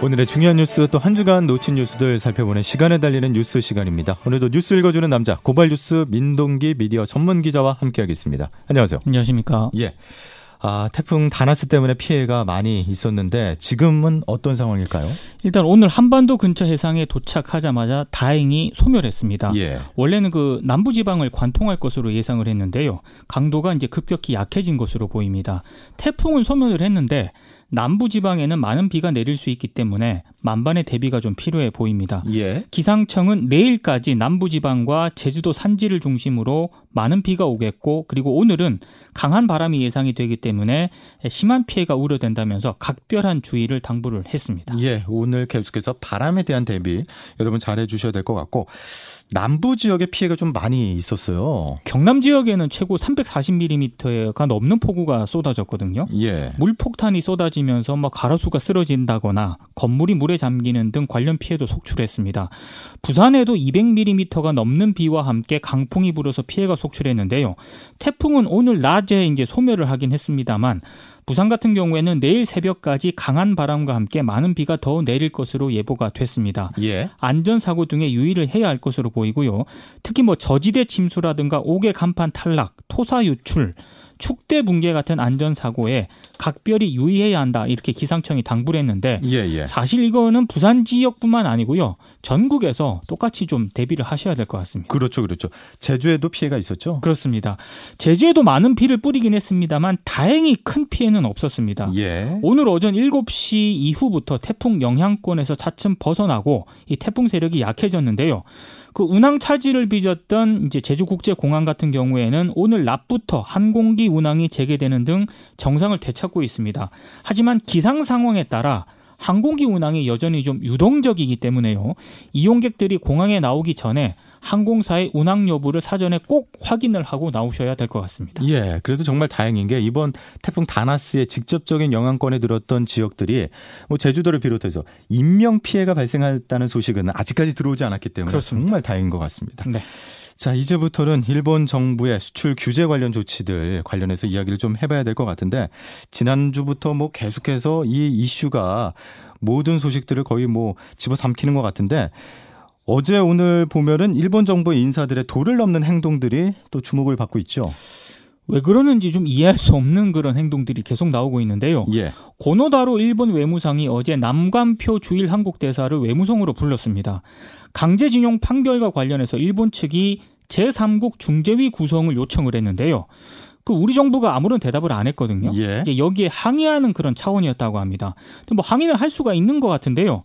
오늘의 중요한 뉴스 또 한 주간 놓친 뉴스들 살펴보는 시간에 달리는 뉴스 시간입니다. 오늘도 뉴스 읽어주는 남자 고발 뉴스 민동기 미디어 전문 기자와 함께하겠습니다. 안녕하세요. 안녕하십니까. 예. 아, 태풍 다나스 때문에 피해가 많이 있었는데 지금은 어떤 상황일까요? 일단 오늘 한반도 근처 해상에 도착하자마자 다행히 소멸했습니다. 예. 원래는 그 남부 지방을 관통할 것으로 예상을 했는데요. 강도가 이제 급격히 약해진 것으로 보입니다. 태풍은 소멸을 했는데 남부 지방에는 많은 비가 내릴 수 있기 때문에 만반의 대비가 좀 필요해 보입니다. 예. 기상청은 내일까지 남부 지방과 제주도 산지를 중심으로 많은 비가 오겠고 그리고 오늘은 강한 바람이 예상이 되기 때문에 심한 피해가 우려된다면서 각별한 주의를 당부를 했습니다. 예, 오늘 계속해서 바람에 대한 대비 여러분 잘해 주셔야 될 것 같고 남부 지역에 피해가 좀 많이 있었어요. 경남 지역에는 최고 340mm가 넘는 폭우가 쏟아졌거든요. 예. 물폭탄이 쏟아지면서 막 가로수가 쓰러진다거나 건물이 물에 잠기는 등 관련 피해도 속출했습니다. 부산에도 200mm가 넘는 비와 함께 강풍이 불어서 피해가 속 출했는데요. 태풍은 오늘 낮에 이제 소멸을 하긴 했습니다만 부산 같은 경우에는 내일 새벽까지 강한 바람과 함께 많은 비가 더 내릴 것으로 예보가 됐습니다. 예. 안전사고 등에 유의를 해야 할 것으로 보이고요. 특히 뭐 저지대 침수라든가 옥외 간판 탈락, 토사 유출, 축대 붕괴 같은 안전 사고에 각별히 유의해야 한다 이렇게 기상청이 당부를 했는데 예, 예. 사실 이거는 부산 지역뿐만 아니고요 전국에서 똑같이 좀 대비를 하셔야 될 것 같습니다. 그렇죠, 그렇죠. 제주에도 피해가 있었죠. 그렇습니다. 제주에도 많은 비를 뿌리긴 했습니다만 다행히 큰 피해는 없었습니다. 예. 오늘 오전 7시 이후부터 태풍 영향권에서 차츰 벗어나고 이 태풍 세력이 약해졌는데요. 그 운항 차질을 빚었던 이제 제주국제공항 같은 경우에는 오늘 낮부터 항공기 운항이 재개되는 등 정상을 되찾고 있습니다. 하지만 기상 상황에 따라 항공기 운항이 여전히 좀 유동적이기 때문에요. 이용객들이 공항에 나오기 전에 항공사의 운항 여부를 사전에 꼭 확인을 하고 나오셔야 될 것 같습니다. 예, 그래도 정말 다행인 게 이번 태풍 다나스의 직접적인 영향권에 들었던 지역들이 뭐 제주도를 비롯해서 인명 피해가 발생했다는 소식은 아직까지 들어오지 않았기 때문에 그렇습니다. 정말 다행인 것 같습니다. 네. 자, 이제부터는 일본 정부의 수출 규제 관련 조치들 관련해서 이야기를 좀 해봐야 될 것 같은데, 지난주부터 뭐 계속해서 이 이슈가 모든 소식들을 거의 뭐 집어삼키는 것 같은데, 어제 오늘 보면은 일본 정부 인사들의 도를 넘는 행동들이 또 주목을 받고 있죠. 왜 그러는지 좀 이해할 수 없는 그런 행동들이 계속 나오고 있는데요. 예. 고노다로 일본 외무상이 어제 남관표 주일 한국 대사를 외무성으로 불렀습니다. 강제징용 판결과 관련해서 일본 측이 제3국 중재위 구성을 요청을 했는데요. 그 우리 정부가 아무런 대답을 안 했거든요. 예. 이제 여기에 항의하는 그런 차원이었다고 합니다. 근데 뭐 항의는 할 수가 있는 것 같은데요.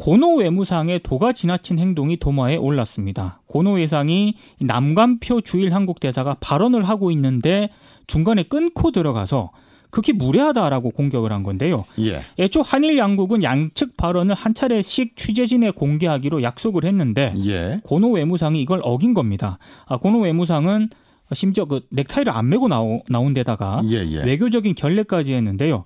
고노 외무상의 도가 지나친 행동이 도마에 올랐습니다. 고노 외상이 남관표 주일 한국 대사가 발언을 하고 있는데 중간에 끊고 들어가서 극히 무례하다라고 공격을 한 건데요. 예. 애초 한일 양국은 양측 발언을 한 차례씩 취재진에 공개하기로 약속을 했는데 예. 고노 외무상이 이걸 어긴 겁니다. 아, 고노 외무상은 심지어 그 넥타이를 안 메고 나오, 나온 데다가 예, 예. 외교적인 결례까지 했는데요.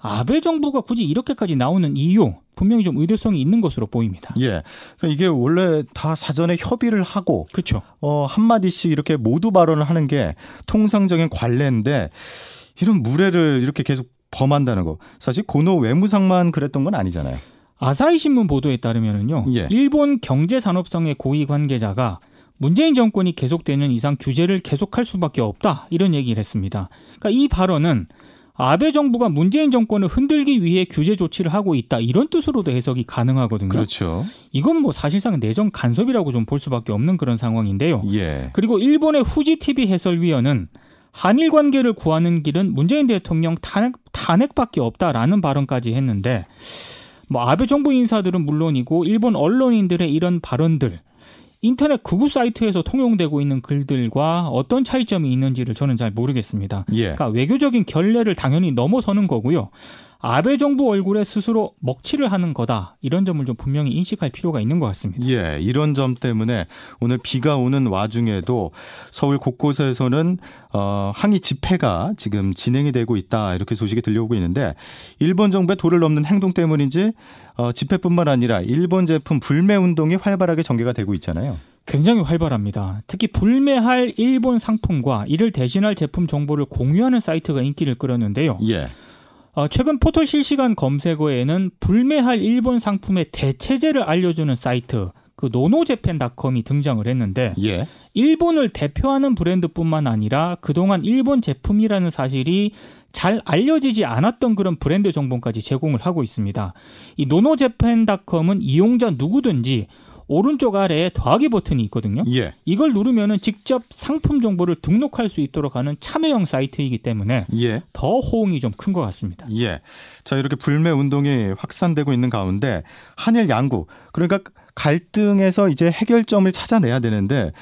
아베 정부가 굳이 이렇게까지 나오는 이유 분명히 좀 의도성이 있는 것으로 보입니다. 예. 그러니까 이게 원래 다 사전에 협의를 하고 그렇죠. 어, 한마디씩 이렇게 모두 발언을 하는 게 통상적인 관례인데 이런 무례를 이렇게 계속 범한다는 거. 사실 고노 외무상만 그랬던 건 아니잖아요. 아사히 신문 보도에 따르면은요. 예. 일본 경제산업성의 고위 관계자가 문재인 정권이 계속되는 이상 규제를 계속할 수밖에 없다 이런 얘기를 했습니다. 그러니까 이 발언은 아베 정부가 문재인 정권을 흔들기 위해 규제 조치를 하고 있다 이런 뜻으로도 해석이 가능하거든요. 그렇죠. 이건 뭐 사실상 내정 간섭이라고 좀 볼 수밖에 없는 그런 상황인데요. 예. 그리고 일본의 후지 TV 해설위원은 한일 관계를 구하는 길은 문재인 대통령 탄핵 탄핵밖에 없다라는 발언까지 했는데 뭐 아베 정부 인사들은 물론이고 일본 언론인들의 이런 발언들 인터넷 극우 사이트에서 통용되고 있는 글들과 어떤 차이점이 있는지를 저는 잘 모르겠습니다. 예. 그러니까 외교적인 결례를 당연히 넘어서는 거고요. 아베 정부 얼굴에 스스로 먹칠을 하는 거다. 이런 점을 좀 분명히 인식할 필요가 있는 것 같습니다. 예, 이런 점 때문에 오늘 비가 오는 와중에도 서울 곳곳에서는 어, 항의 집회가 지금 진행이 되고 있다 이렇게 소식이 들려오고 있는데 일본 정부의 도를 넘는 행동 때문인지 어, 집회뿐만 아니라 일본 제품 불매 운동이 활발하게 전개가 되고 있잖아요. 굉장히 활발합니다. 특히 불매할 일본 상품과 이를 대신할 제품 정보를 공유하는 사이트가 인기를 끌었는데요. 예, 어, 최근 포털 실시간 검색어에는 불매할 일본 상품의 대체제를 알려주는 사이트 그 노노제팬닷컴이 등장을 했는데 예. 일본을 대표하는 브랜드뿐만 아니라 그동안 일본 제품이라는 사실이 잘 알려지지 않았던 그런 브랜드 정보까지 제공을 하고 있습니다. 이 노노제팬닷컴은 이용자 누구든지 오른쪽 아래에 더하기 버튼이 있거든요. 예. 이걸 누르면은 직접 상품 정보를 등록할 수 있도록 하는 참여형 사이트이기 때문에 예. 더 호응이 좀 큰 것 같습니다. 예. 자, 이렇게 불매 운동이 확산되고 있는 가운데 한일 양국 그러니까 갈등에서 이제 해결점을 찾아내야 되는데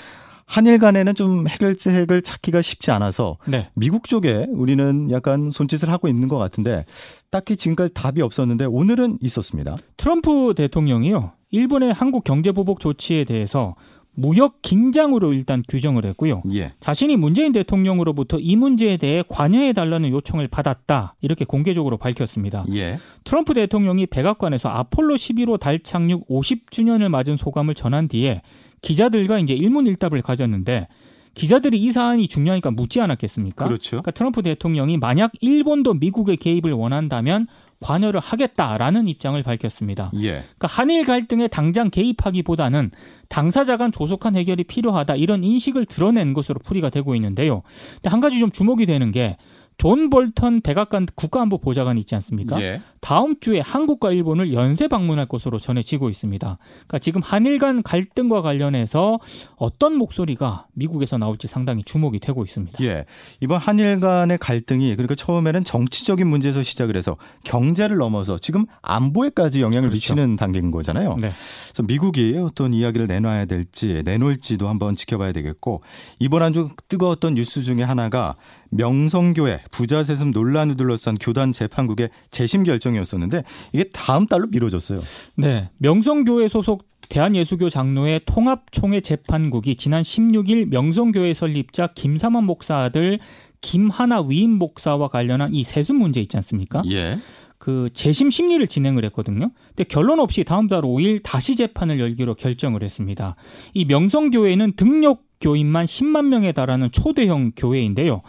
한일 간에는 좀 해결책을 찾기가 쉽지 않아서 네. 미국 쪽에 우리는 약간 손짓을 하고 있는 것 같은데 딱히 지금까지 답이 없었는데 오늘은 있었습니다. 트럼프 대통령이요. 일본의 한국 경제 보복 조치에 대해서 무역 긴장으로 일단 규정을 했고요. 예. 자신이 문재인 대통령으로부터 이 문제에 대해 관여해 달라는 요청을 받았다. 이렇게 공개적으로 밝혔습니다. 예. 트럼프 대통령이 백악관에서 아폴로 11호 달 착륙 50주년을 맞은 소감을 전한 뒤에 기자들과 이제 일문일답을 가졌는데 기자들이 이 사안이 중요하니까 묻지 않았겠습니까? 그렇죠. 그러니까 트럼프 대통령이 만약 일본도 미국의 개입을 원한다면 관여를 하겠다라는 입장을 밝혔습니다. 예. 그러니까 한일 갈등에 당장 개입하기보다는 당사자 간 조속한 해결이 필요하다 이런 인식을 드러낸 것으로 풀이가 되고 있는데요. 근데 한 가지 좀 주목이 되는 게 존 볼턴 백악관 국가안보 보좌관이 있지 않습니까? 예. 다음 주에 한국과 일본을 연쇄 방문할 것으로 전해지고 있습니다. 그러니까 지금 한일 간 갈등과 관련해서 어떤 목소리가 미국에서 나올지 상당히 주목이 되고 있습니다. 예. 이번 한일 간의 갈등이 그러니까 처음에는 정치적인 문제에서 시작을 해서 경제를 넘어서 지금 안보에까지 영향을 그렇죠. 미치는 단계인 거잖아요. 네. 그래서 미국이 어떤 이야기를 내놔야 될지 내놓을지도 한번 지켜봐야 되겠고 이번 한 주 뜨거웠던 뉴스 중에 하나가 명성교회 부자 세습 논란을 둘러싼 교단 재판국의 재심 결정 이었었는데 이게 다음 달로 미뤄졌어요. 네. 명성교회 소속 대한예수교 장로회 통합총회 재판국이 지난 16일 명성교회 설립자 김삼원 목사 아들 김하나 위임 목사와 관련한 이 세습 문제 있지 않습니까? 예. 그 재심 심리를 진행을 했거든요. 근데 결론 없이 다음 달 5일 다시 재판을 열기로 결정을 했습니다. 이 명성교회는 등록 교인만 10만 명에 달하는 초대형 교회인데요.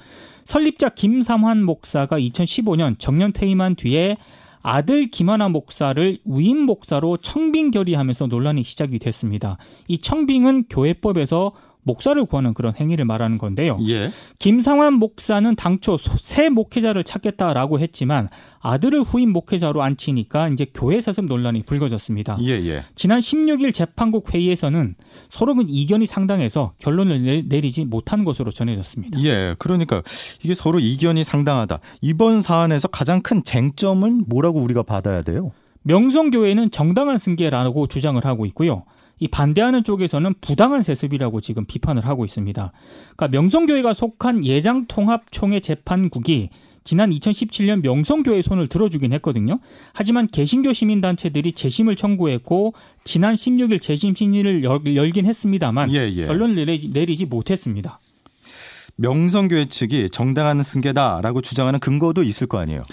설립자 김삼환 목사가 2015년 정년 퇴임한 뒤에 아들 김하나 목사를 위임 목사로 청빙 결의하면서 논란이 시작이 됐습니다. 이 청빙은 교회법에서 목사를 구하는 그런 행위를 말하는 건데요. 예. 김상환 목사는 당초 소- 새 목회자를 찾겠다라고 했지만 아들을 후임 목회자로 앉히니까 이제 교회 세습 논란이 불거졌습니다. 예, 예. 지난 16일 재판국 회의에서는 서로 간 이견이 상당해서 결론을 내- 내리지 못한 것으로 전해졌습니다. 예. 그러니까 이게 서로 이견이 상당하다. 이번 사안에서 가장 큰 쟁점은 뭐라고 우리가 받아야 돼요? 명성교회는 정당한 승계라고 주장을 하고 있고요. 이 반대하는 쪽에서는 부당한 세습이라고 지금 비판을 하고 있습니다. 그러니까 명성교회가 속한 예장통합총회 재판국이 지난 2017년 명성교회 손을 들어주긴 했거든요. 하지만 개신교 시민단체들이 재심을 청구했고 지난 16일 재심 심리를 열, 열긴 했습니다만 예, 예. 결론을 내리지, 내리지 못했습니다. 명성교회 측이 정당한 승계다라고 주장하는 근거도 있을 거 아니에요.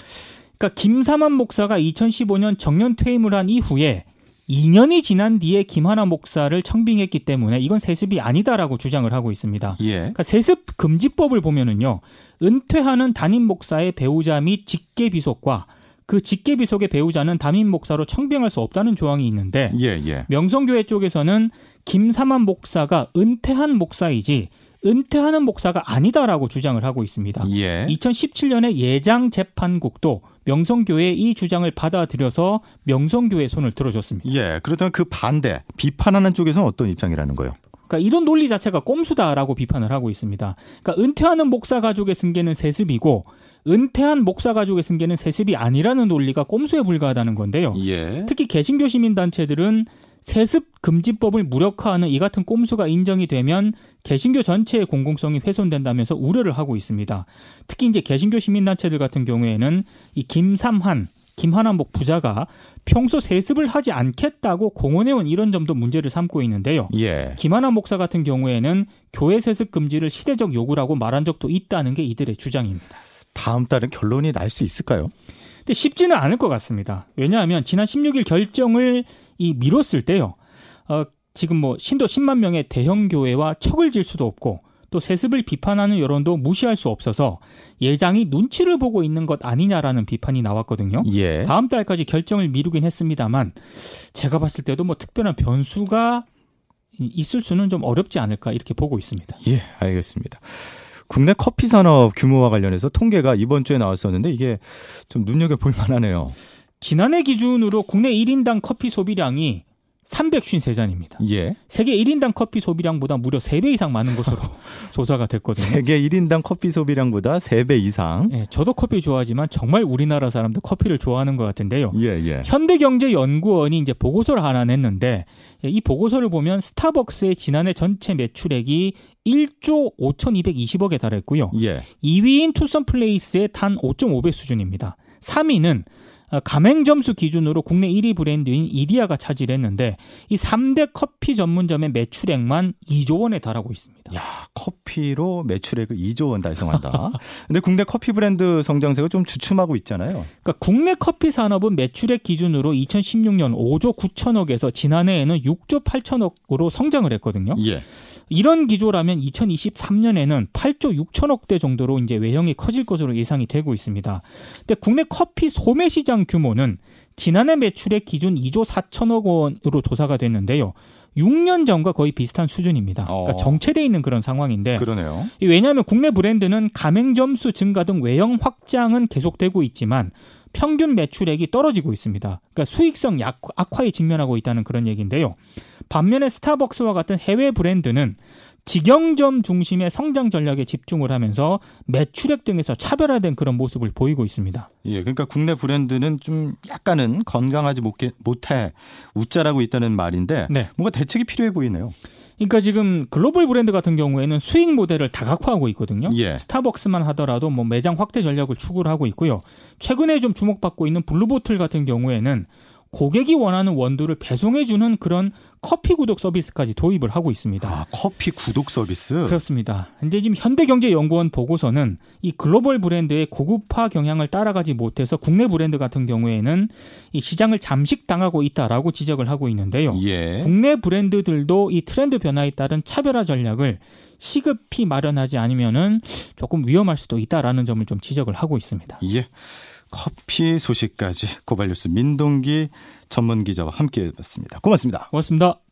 그러니까 김삼환 목사가 2015년 정년 퇴임을 한 이후에 2년이 지난 뒤에 김하나 목사를 청빙했기 때문에 이건 세습이 아니다라고 주장을 하고 있습니다. 예. 그러니까 세습 금지법을 보면은요. 은퇴하는 담임 목사의 배우자 및 직계 비속과 그 직계 비속의 배우자는 담임 목사로 청빙할 수 없다는 조항이 있는데 예, 예. 명성교회 쪽에서는 김삼환 목사가 은퇴한 목사이지 은퇴하는 목사가 아니다라고 주장을 하고 있습니다. 예. 2017년에 예장 재판국도 명성교회의 이 주장을 받아들여서 명성교회 손을 들어줬습니다. 예. 그렇다면 그 반대, 비판하는 쪽에서는 어떤 입장이라는 거예요? 그러니까 이런 논리 자체가 꼼수다라고 비판을 하고 있습니다. 그러니까 은퇴하는 목사 가족의 승계는 세습이고 은퇴한 목사 가족의 승계는 세습이 아니라는 논리가 꼼수에 불과하다는 건데요. 예. 특히 개신교 시민 단체들은 세습 금지법을 무력화하는 이 같은 꼼수가 인정이 되면 개신교 전체의 공공성이 훼손된다면서 우려를 하고 있습니다. 특히 이제 개신교 시민단체들 같은 경우에는 이 김삼한 김하남복 부자가 평소 세습을 하지 않겠다고 공언해온 이런 점도 문제를 삼고 있는데요. 예. 김하남 목사 같은 경우에는 교회 세습 금지를 시대적 요구라고 말한 적도 있다는 게 이들의 주장입니다. 다음 달은 결론이 날 수 있을까요? 근데 쉽지는 않을 것 같습니다. 왜냐하면 지난 16일 결정을 이 미뤘을 때요. 어, 지금 뭐 신도 10만 명의 대형 교회와 척을 질 수도 없고 또또 세습을 비판하는 여론도 무시할 수 없어서 예장이 눈치를 보고 있는 것 아니냐라는 비판이 나왔거든요. 예. 다음 달까지 결정을 미루긴 했습니다만 제가 봤을 때도 뭐 특별한 변수가 있을 수는 좀 어렵지 않을까 이렇게 보고 있습니다. 예, 알겠습니다. 국내 커피 산업 규모와 관련해서 통계가 이번 주에 나왔었는데 이게 좀 눈여겨 볼 만하네요. 지난해 기준으로 국내 1인당 커피 소비량이 353잔입니다. 예. 세계 1인당 커피 소비량보다 무려 3배 이상 많은 것으로 조사가 됐거든요. 세계 1인당 커피 소비량보다 3배 이상. 예, 저도 커피 좋아하지만 정말 우리나라 사람들 커피를 좋아하는 것 같은데요. 예, 예. 현대경제연구원이 이제 보고서를 하나 냈는데 예, 이 보고서를 보면 스타벅스의 지난해 전체 매출액이 1조 5,220억에 달했고요. 예. 2위인 투썸 플레이스의 단 5.5배 수준입니다. 3위는 어, 가맹점 수 기준으로 국내 1위 브랜드인 이디야가 차지했는데 이 3대 커피 전문점의 매출액만 2조 원에 달하고 있습니다. 야, 커피로 매출액을 2조 원 달성한다. 근데 국내 커피 브랜드 성장세가 좀 주춤하고 있잖아요. 그러니까 국내 커피 산업은 매출액 기준으로 2016년 5조 9천억에서 지난해에는 6조 8천억으로 성장을 했거든요. 예. 이런 기조라면 2023년에는 8조 6천억 대 정도로 이제 외형이 커질 것으로 예상이 되고 있습니다. 근데 국내 커피 소매 시장 규모는 지난해 매출액 기준 2조 4천억 원으로 조사가 됐는데요. 6년 전과 거의 비슷한 수준입니다. 그러니까 어. 정체돼 있는 그런 상황인데 그러네요. 이 왜냐하면 국내 브랜드는 가맹 점수 증가 등 외형 확장은 계속되고 있지만 평균 매출액이 떨어지고 있습니다. 그러니까 수익성 약- 악화에 직면하고 있다는 그런 얘기인데요. 반면에 스타벅스와 같은 해외 브랜드는 직영점 중심의 성장 전략에 집중을 하면서 매출액 등에서 차별화된 그런 모습을 보이고 있습니다. 예, 그러니까 국내 브랜드는 좀 약간은 건강하지 못해, 못해 웃자라고 있다는 말인데 네. 뭔가 대책이 필요해 보이네요. 그러니까 지금 글로벌 브랜드 같은 경우에는 수익 모델을 다각화하고 있거든요. 예. 스타벅스만 하더라도 뭐 매장 확대 전략을 추구를 하고 있고요. 최근에 좀 주목받고 있는 블루보틀 같은 경우에는 고객이 원하는 원두를 배송해주는 그런 커피 구독 서비스까지 도입을 하고 있습니다. 아, 커피 구독 서비스. 그렇습니다. 현재 지금 현대경제연구원 보고서는 이 글로벌 브랜드의 고급화 경향을 따라가지 못해서 국내 브랜드 같은 경우에는 이 시장을 잠식당하고 있다라고 지적을 하고 있는데요. 예. 국내 브랜드들도 이 트렌드 변화에 따른 차별화 전략을 시급히 마련하지 않으면은 조금 위험할 수도 있다라는 점을 좀 지적을 하고 있습니다. 예. 커피 소식까지 고발뉴스 민동기 전문 기자와 함께 해봤습니다. 고맙습니다. 고맙습니다.